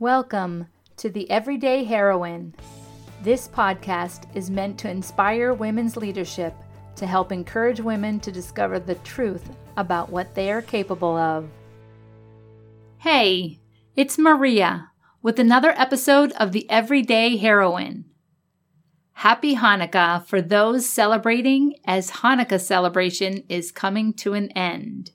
Welcome to the Everyday Heroine. This podcast is meant to inspire women's leadership to help encourage women to discover the truth about what they are capable of. Hey, it's Maria with another episode of the Everyday Heroine. Happy Hanukkah for those celebrating as Hanukkah celebration is coming to an end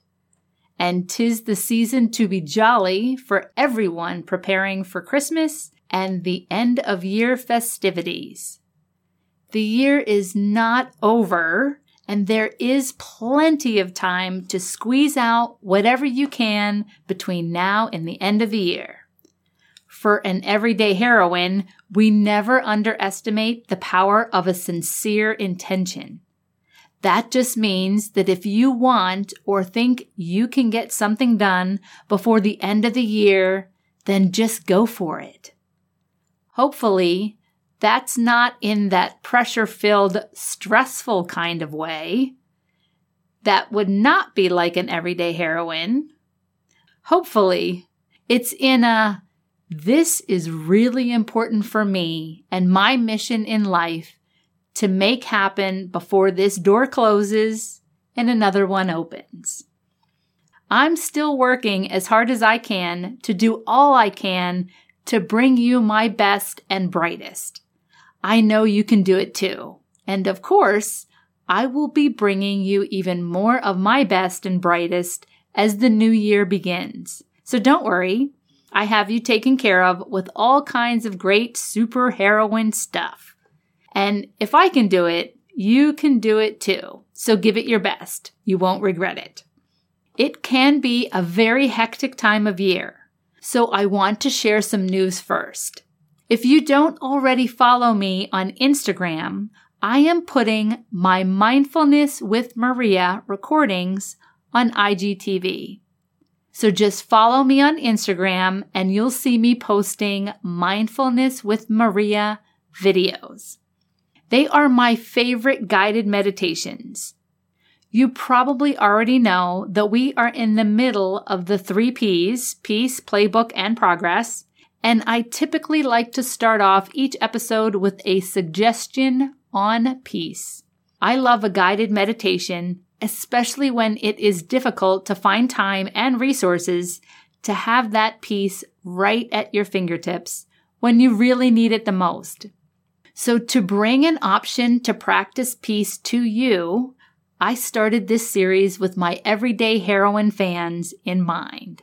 and 'tis the season to be jolly for everyone preparing for Christmas and the end of year festivities. The year is not over, and there is plenty of time to squeeze out whatever you can between now and the end of the year. For an everyday heroine, we never underestimate the power of a sincere intention. That just means that if you want or think you can get something done before the end of the year, then just go for it. Hopefully, that's not in that pressure filled, stressful kind of way. That would not be like an everyday heroine. Hopefully, it's in a this is really important for me and my mission in life to make happen before this door closes and another one opens. I'm still working as hard as I can to do all I can to bring you my best and brightest. I know you can do it too. And of course, I will be bringing you even more of my best and brightest as the new year begins. So don't worry. I have you taken care of with all kinds of great super heroine stuff. And if I can do it, you can do it too. So give it your best. You won't regret it. It can be a very hectic time of year. So I want to share some news first. If you don't already follow me on Instagram, I am putting my Mindfulness with Maria recordings on IGTV. So just follow me on Instagram and you'll see me posting Mindfulness with Maria videos. They are my favorite guided meditations. You probably already know that we are in the middle of the three P's peace, playbook, and progress. And I typically like to start off each episode with a suggestion on peace. I love a guided meditation, especially when it is difficult to find time and resources to have that peace right at your fingertips when you really need it the most. So to bring an option to practice peace to you, I started this series with my everyday heroine fans in mind.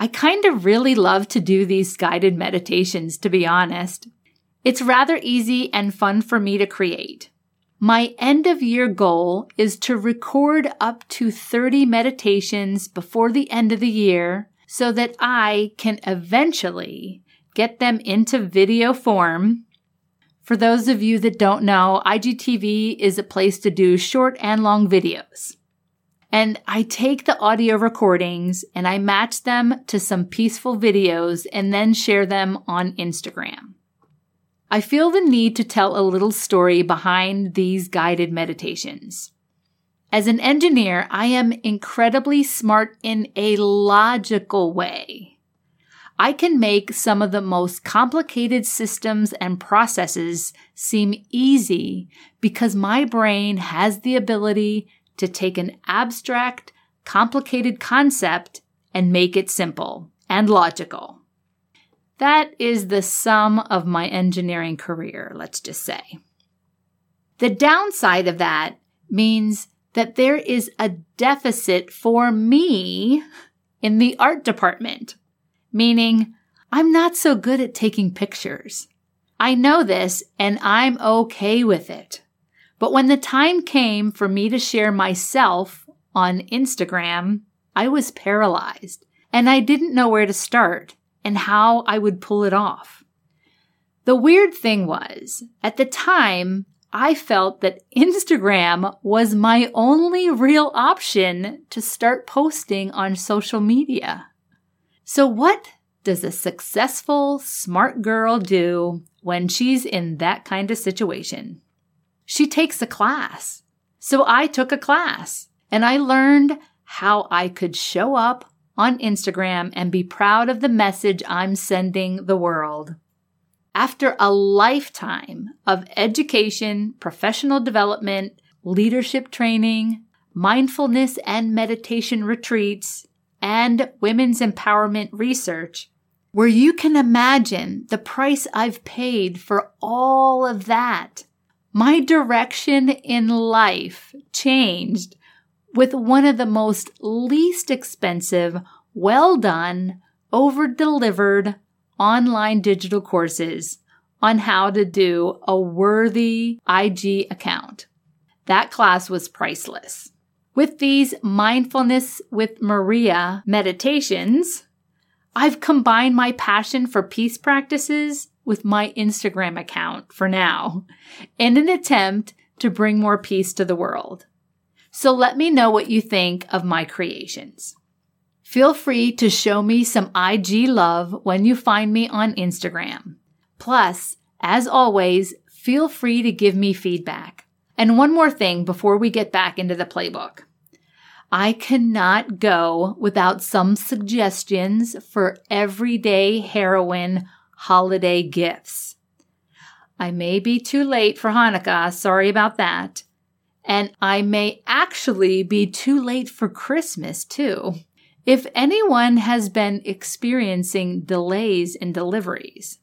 I kind of really love to do these guided meditations, to be honest. It's rather easy and fun for me to create. My end of year goal is to record up to 30 meditations before the end of the year so that I can eventually get them into video form for those of you that don't know, IGTV is a place to do short and long videos. And I take the audio recordings and I match them to some peaceful videos and then share them on Instagram. I feel the need to tell a little story behind these guided meditations. As an engineer, I am incredibly smart in a logical way. I can make some of the most complicated systems and processes seem easy because my brain has the ability to take an abstract, complicated concept and make it simple and logical. That is the sum of my engineering career, let's just say. The downside of that means that there is a deficit for me in the art department meaning I'm not so good at taking pictures. I know this and I'm okay with it. But when the time came for me to share myself on Instagram, I was paralyzed and I didn't know where to start and how I would pull it off. The weird thing was, at the time, I felt that Instagram was my only real option to start posting on social media. So, what does a successful, smart girl do when she's in that kind of situation? She takes a class. So, I took a class and I learned how I could show up on Instagram and be proud of the message I'm sending the world. After a lifetime of education, professional development, leadership training, mindfulness and meditation retreats, and women's empowerment research, where you can imagine the price I've paid for all of that. My direction in life changed with one of the most least expensive, well done, over delivered online digital courses on how to do a worthy IG account. That class was priceless. With these mindfulness with Maria meditations, I've combined my passion for peace practices with my Instagram account for now in an attempt to bring more peace to the world. So let me know what you think of my creations. Feel free to show me some IG love when you find me on Instagram. Plus, as always, feel free to give me feedback. And one more thing before we get back into the playbook. I cannot go without some suggestions for everyday heroine holiday gifts. I may be too late for Hanukkah, sorry about that. And I may actually be too late for Christmas too. If anyone has been experiencing delays in deliveries,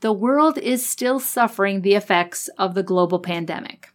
the world is still suffering the effects of the global pandemic.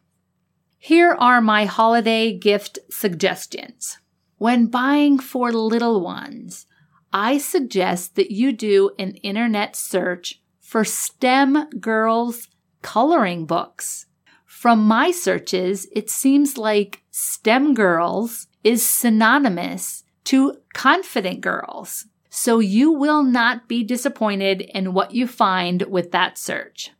Here are my holiday gift suggestions. When buying for little ones, I suggest that you do an internet search for STEM girls coloring books. From my searches, it seems like STEM girls is synonymous to confident girls. So you will not be disappointed in what you find with that search.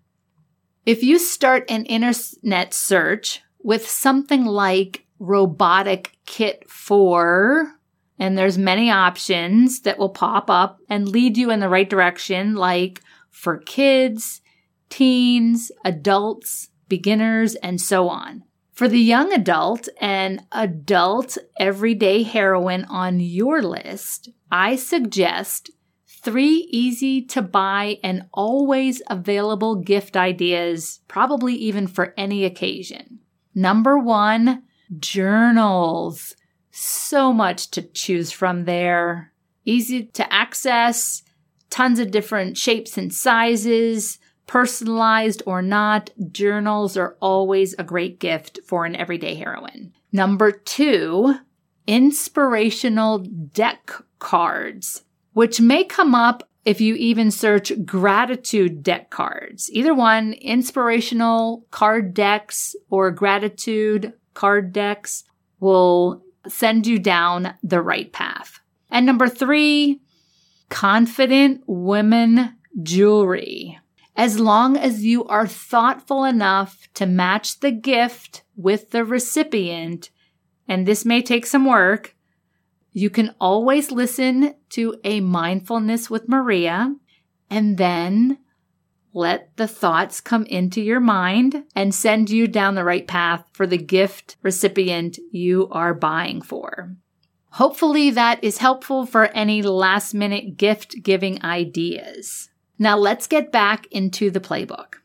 If you start an internet search with something like robotic kit for, and there's many options that will pop up and lead you in the right direction, like for kids, teens, adults, beginners, and so on. For the young adult and adult everyday heroine on your list, I suggest three easy to buy and always available gift ideas, probably even for any occasion. Number one, journals. So much to choose from there. Easy to access, tons of different shapes and sizes, personalized or not, journals are always a great gift for an everyday heroine. Number two, inspirational deck cards, which may come up if you even search gratitude deck cards. Either one, inspirational card decks or gratitude card decks will send you down the right path. And number three, confident women jewelry as long as you are thoughtful enough to match the gift with the recipient, and this may take some work, you can always listen to a mindfulness with Maria and then let the thoughts come into your mind and send you down the right path for the gift recipient you are buying for. Hopefully that is helpful for any last minute gift giving ideas. Now let's get back into the playbook.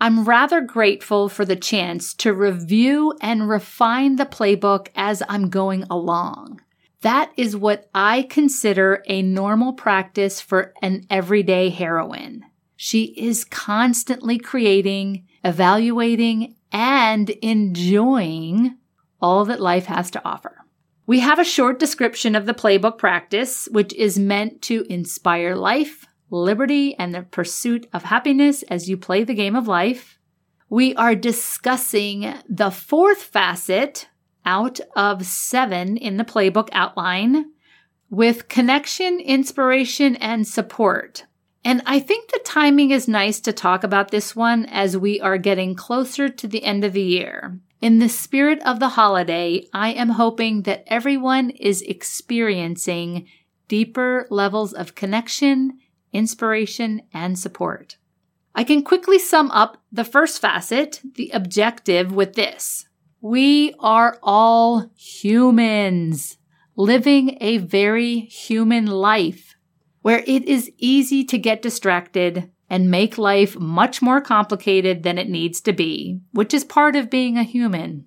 I'm rather grateful for the chance to review and refine the playbook as I'm going along. That is what I consider a normal practice for an everyday heroine. She is constantly creating, evaluating, and enjoying all that life has to offer. We have a short description of the playbook practice, which is meant to inspire life, liberty, and the pursuit of happiness as you play the game of life. We are discussing the fourth facet out of seven in the playbook outline with connection, inspiration, and support. And I think the timing is nice to talk about this one as we are getting closer to the end of the year. In the spirit of the holiday, I am hoping that everyone is experiencing deeper levels of connection inspiration, and support. I can quickly sum up the first facet, the objective, with this. We are all humans living a very human life where it is easy to get distracted and make life much more complicated than it needs to be, which is part of being a human.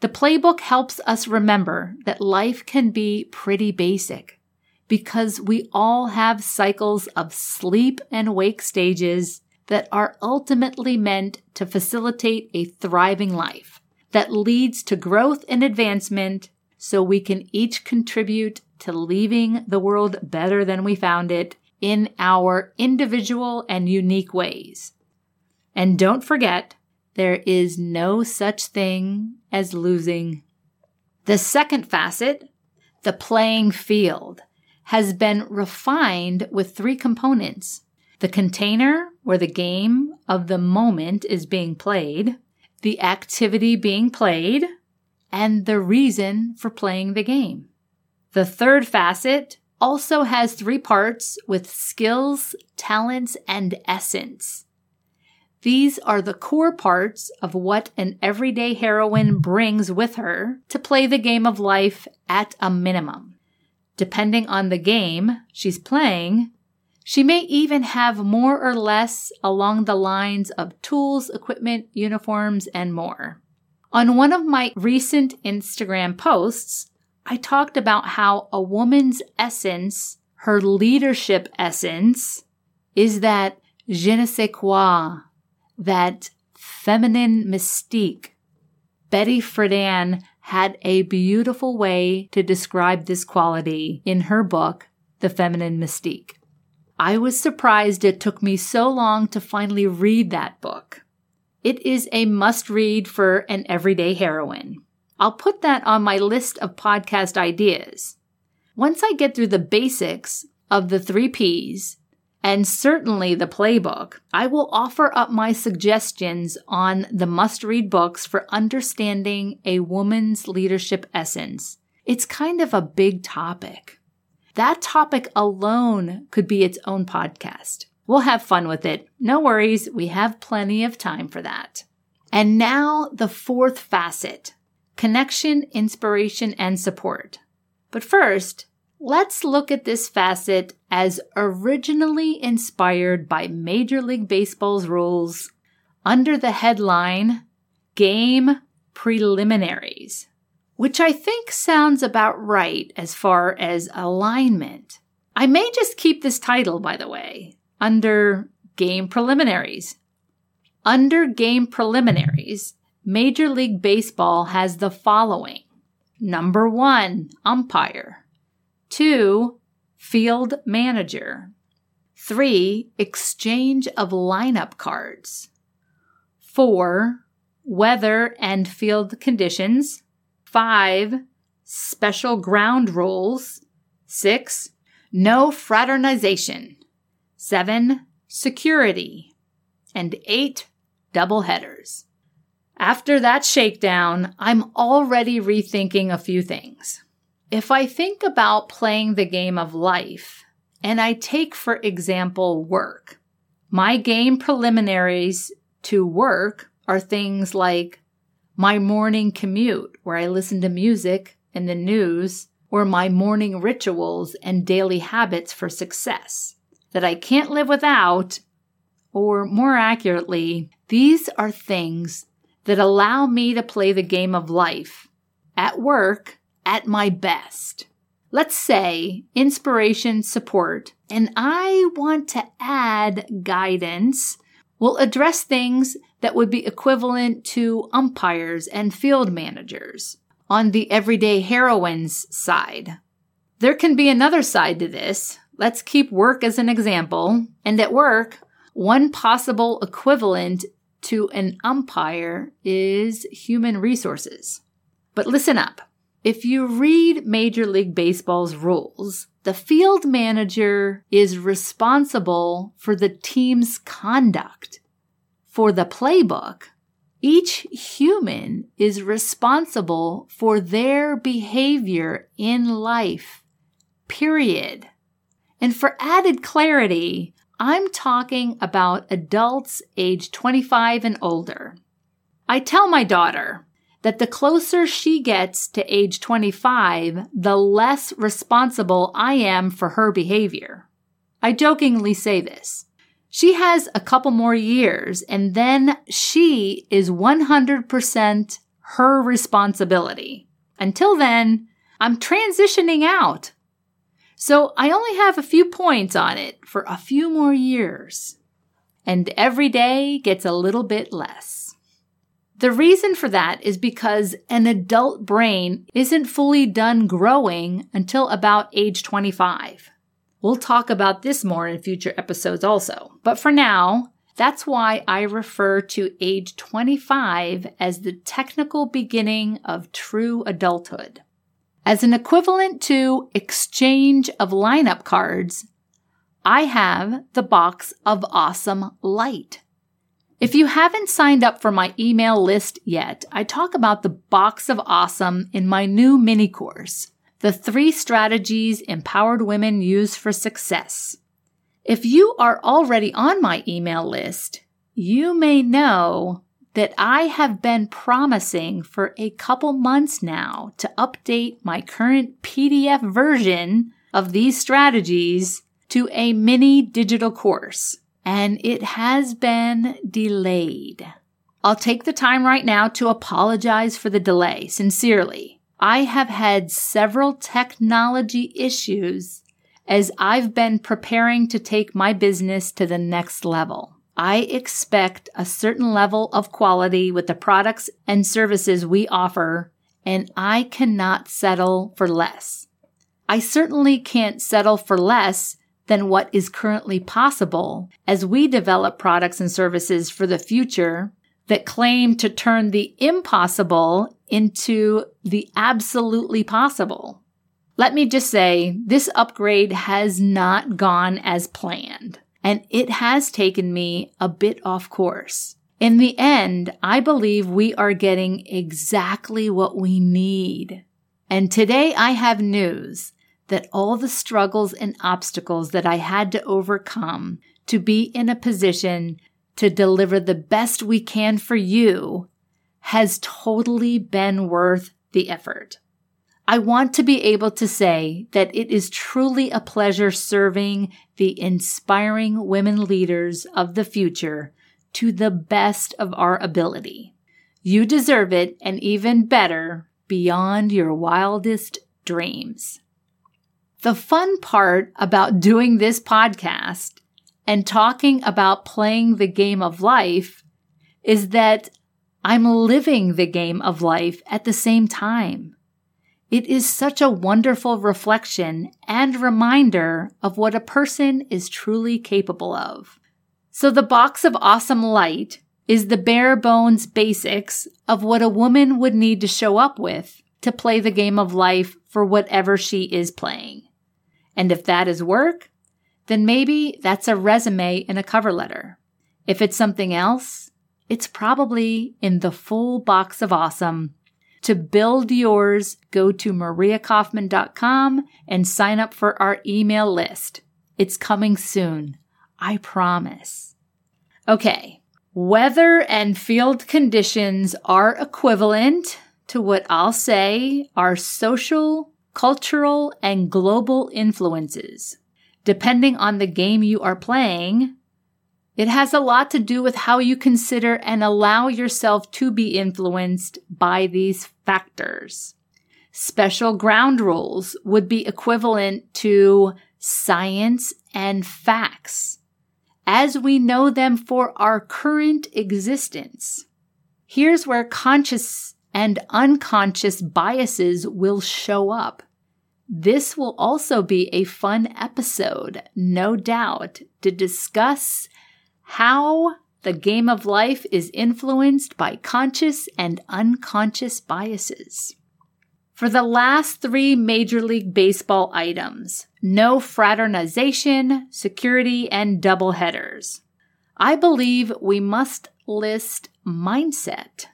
The playbook helps us remember that life can be pretty basic because we all have cycles of sleep and wake stages that are ultimately meant to facilitate a thriving life that leads to growth and advancement so we can each contribute to leaving the world better than we found it in our individual and unique ways. And don't forget, there is no such thing as losing. The second facet, the playing field, has been refined with three components the container, where the game of the moment is being played, the activity being played, and the reason for playing the game. The third facet also has three parts with skills, talents, and essence. These are the core parts of what an everyday heroine brings with her to play the game of life at a minimum. Depending on the game she's playing, she may even have more or less along the lines of tools, equipment, uniforms, and more. On one of my recent Instagram posts, I talked about how a woman's essence, her leadership essence, is that je ne sais quoi, that feminine mystique. Betty Friedan had a beautiful way to describe this quality in her book, The Feminine Mystique. I was surprised it took me so long to finally read that book. It is a must read for an everyday heroine. I'll put that on my list of podcast ideas. Once I get through the basics of the three P's, and certainly the playbook, I will offer up my suggestions on the must read books for understanding a woman's leadership essence. It's kind of a big topic. That topic alone could be its own podcast. We'll have fun with it. No worries, we have plenty of time for that. And now the fourth facet connection, inspiration, and support. But first, Let's look at this facet as originally inspired by Major League Baseball's rules under the headline Game Preliminaries, which I think sounds about right as far as alignment. I may just keep this title, by the way, under Game Preliminaries. Under Game Preliminaries, Major League Baseball has the following Number one, umpire. Two, field manager. Three, exchange of lineup cards. Four, weather and field conditions. Five, special ground rules. Six, no fraternization. Seven, security. And eight, double headers. After that shakedown, I'm already rethinking a few things. If I think about playing the game of life, and I take, for example, work, my game preliminaries to work are things like my morning commute, where I listen to music and the news, or my morning rituals and daily habits for success that I can't live without, or more accurately, these are things that allow me to play the game of life at work at my best. Let's say inspiration, support, and I want to add guidance will address things that would be equivalent to umpires and field managers on the everyday heroines side. There can be another side to this. Let's keep work as an example. And at work, one possible equivalent to an umpire is human resources. But listen up. If you read Major League Baseball's rules, the field manager is responsible for the team's conduct. For the playbook, each human is responsible for their behavior in life, period. And for added clarity, I'm talking about adults age 25 and older. I tell my daughter, that the closer she gets to age 25, the less responsible I am for her behavior. I jokingly say this. She has a couple more years and then she is 100% her responsibility. Until then, I'm transitioning out. So I only have a few points on it for a few more years. And every day gets a little bit less. The reason for that is because an adult brain isn't fully done growing until about age 25. We'll talk about this more in future episodes also. But for now, that's why I refer to age 25 as the technical beginning of true adulthood. As an equivalent to exchange of lineup cards, I have the box of awesome lite. If you haven't signed up for my email list yet, I talk about the box of awesome in my new mini course, The Three Strategies Empowered Women Use for Success. If you are already on my email list, you may know that I have been promising for a couple months now to update my current PDF version of these strategies to a mini digital course, and it has been delayed. I'll take the time right now to apologize for the delay, sincerely. I have had several technology issues as I've been preparing to take my business to the next level. I expect a certain level of quality with the products and services we offer, and I cannot settle for less. I certainly can't settle for less than what is currently possible as we develop products and services for the future that claim to turn the impossible into the absolutely possible. Let me just say, this upgrade has not gone as planned and it has taken me a bit off course. In the end, I believe we are getting exactly what we need. And today I have news that all the struggles and obstacles that I had to overcome to be in a position to deliver the best we can for you has totally been worth the effort. I want to be able to say that it is truly a pleasure serving the inspiring women leaders of the future to the best of our ability. You deserve it and even better beyond your wildest dreams. The fun part about doing this podcast and talking about playing the game of life is that I'm living the game of life at the same time. It is such a wonderful reflection and reminder of what a person is truly capable of. So the box of awesome lite is the bare bones basics of what a woman would need to show up with to play the game of life for whatever she is playing. And if that is work, then maybe that's a resume in a cover letter. If it's something else, it's probably in the full box of awesome to build yours, go to mariakauffman.com and sign up for our email list. It's coming soon. I promise. Okay. Weather and field conditions are equivalent to what I'll say are social, cultural, and global influences. Depending on the game you are playing, it has a lot to do with how you consider and allow yourself to be influenced by these factors. Special ground rules would be equivalent to science and facts as we know them for our current existence. Here's where conscious and unconscious biases will show up. This will also be a fun episode, no doubt, to discuss how the game of life is influenced by conscious and unconscious biases. For the last three Major League Baseball items, no fraternization, security, and double headers. I believe we must list mindset.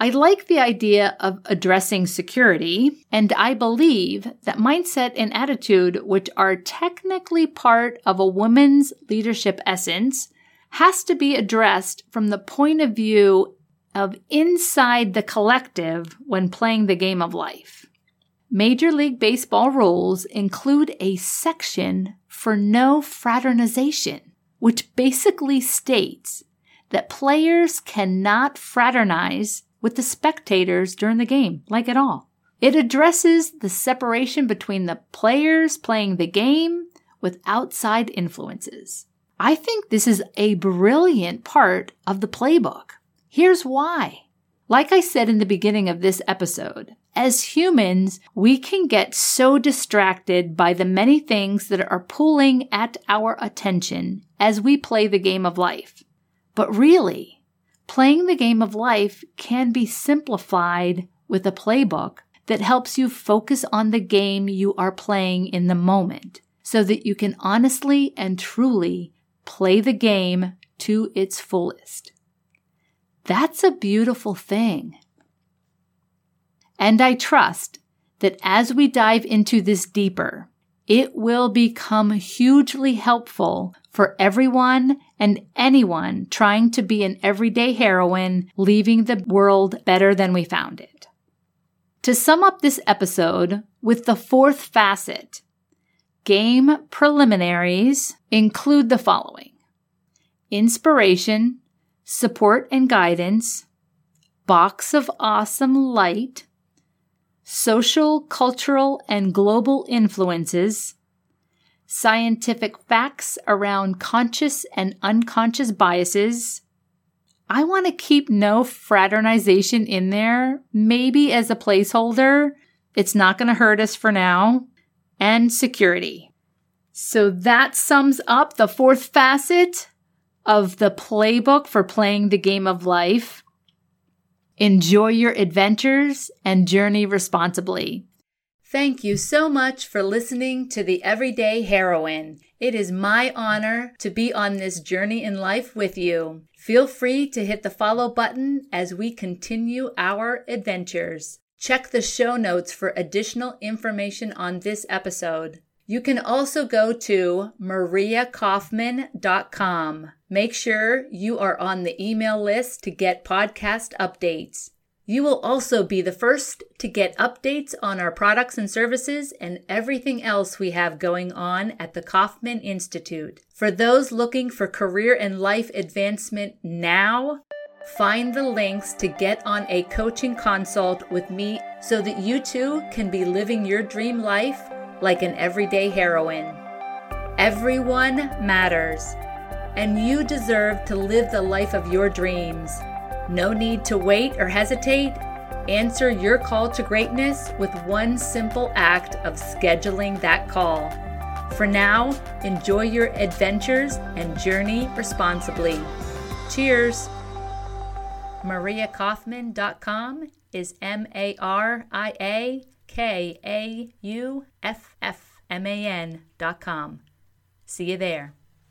I like the idea of addressing security, and I believe that mindset and attitude, which are technically part of a woman's leadership essence, has to be addressed from the point of view of inside the collective when playing the game of life. Major League Baseball rules include a section for no fraternization, which basically states that players cannot fraternize with the spectators during the game, like at all. It addresses the separation between the players playing the game with outside influences. I think this is a brilliant part of the playbook. Here's why. Like I said in the beginning of this episode, as humans, we can get so distracted by the many things that are pulling at our attention as we play the game of life. But really, playing the game of life can be simplified with a playbook that helps you focus on the game you are playing in the moment so that you can honestly and truly play the game to its fullest. That's a beautiful thing. And I trust that as we dive into this deeper, it will become hugely helpful for everyone and anyone trying to be an everyday heroine, leaving the world better than we found it. To sum up this episode with the fourth facet, game preliminaries include the following inspiration, support and guidance, box of awesome lite, social, cultural, and global influences, scientific facts around conscious and unconscious biases. I want to keep no fraternization in there, maybe as a placeholder. It's not going to hurt us for now. And security. So that sums up the fourth facet of the playbook for playing the game of life. Enjoy your adventures and journey responsibly. Thank you so much for listening to the Everyday Heroine. It is my honor to be on this journey in life with you. Feel free to hit the follow button as we continue our adventures. Check the show notes for additional information on this episode. You can also go to mariakauffman.com. Make sure you are on the email list to get podcast updates. You will also be the first to get updates on our products and services and everything else we have going on at the Kauffman Institute. For those looking for career and life advancement now, find the links to get on a coaching consult with me so that you too can be living your dream life like an everyday heroine. Everyone matters, and you deserve to live the life of your dreams. No need to wait or hesitate. Answer your call to greatness with one simple act of scheduling that call. For now, enjoy your adventures and journey responsibly. Cheers! MariaKauffman.com is M A R I A K A U F F M A N.com. See you there.